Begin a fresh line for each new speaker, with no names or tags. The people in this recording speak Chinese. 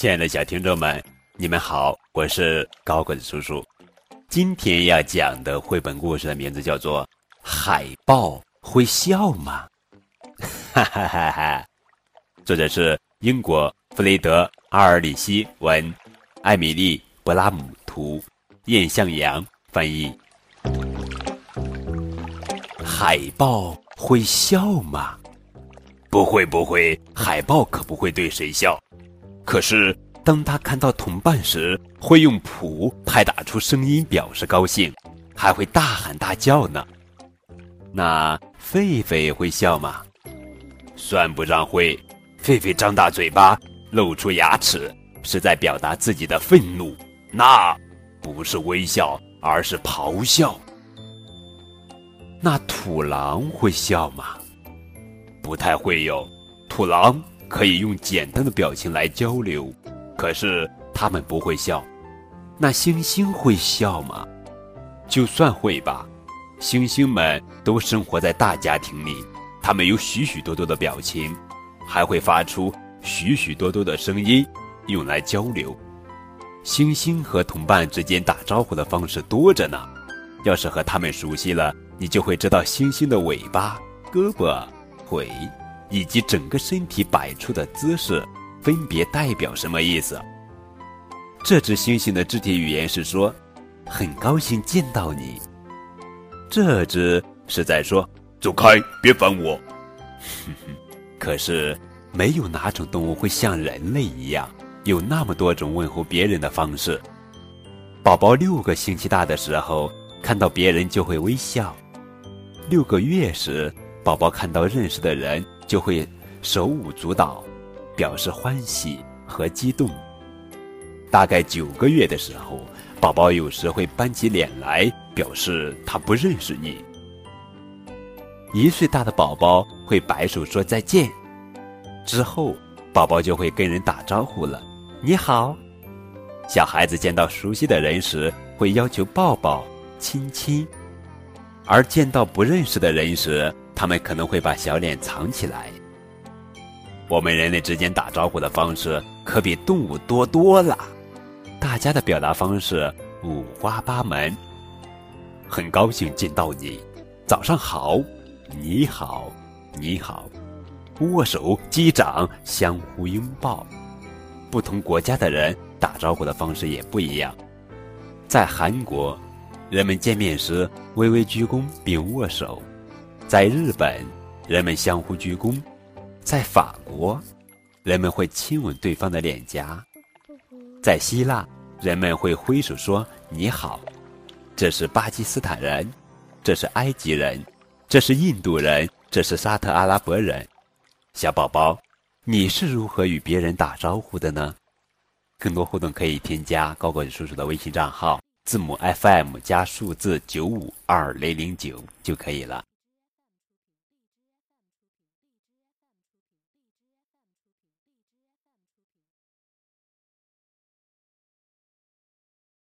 亲爱的小听众们，你们好，我是高个子叔叔。今天要讲的绘本故事的名字叫做《海豹会笑吗》。哈哈哈哈！作者是英国弗雷德·阿尔里希文，艾米丽·布拉姆图，燕向阳翻译。海豹会笑吗？不会，不会，海豹可不会对谁笑。可是，当他看到同伴时，会用蹼拍打出声音表示高兴，还会大喊大叫呢。那狒狒会笑吗？算不上会。狒狒张大嘴巴，露出牙齿，是在表达自己的愤怒。那不是微笑，而是咆哮。那土狼会笑吗？不太会有。土狼。可以用简单的表情来交流，可是他们不会笑。那星星会笑吗？就算会吧。星星们都生活在大家庭里，他们有许许多多的表情，还会发出许许多多的声音，用来交流。星星和同伴之间打招呼的方式多着呢。要是和他们熟悉了，你就会知道星星的尾巴、胳膊、腿。以及整个身体摆出的姿势，分别代表什么意思？这只猩猩的肢体语言是说：“很高兴见到你。”这只是在说：“走开，别烦我。”。可是，没有哪种动物会像人类一样，有那么多种问候别人的方式。宝宝六个星期大的时候，看到别人就会微笑；六个月时，宝宝看到认识的人。就会手舞足蹈，表示欢喜和激动。大概九个月的时候，宝宝有时会搬起脸来，表示他不认识你。一岁大的宝宝会摆手说再见，之后宝宝就会跟人打招呼了：“你好。”小孩子见到熟悉的人时，会要求抱抱、亲亲；而见到不认识的人时，他们可能会把小脸藏起来。我们人类之间打招呼的方式可比动物多多了，大家的表达方式五花八门。很高兴见到你，早上好，你好，你好，握手、击掌、相互拥抱。不同国家的人打招呼的方式也不一样。在韩国，人们见面时微微鞠躬并握手。在日本，人们相互鞠躬；在法国，人们会亲吻对方的脸颊；在希腊，人们会挥手说“你好”。这是巴基斯坦人，这是埃及人，这是印度人，这是沙特阿拉伯人。小宝宝，你是如何与别人打招呼的呢？更多互动可以添加高个子叔叔的微信账号，字母 FM 加数字九五二零零九就可以了。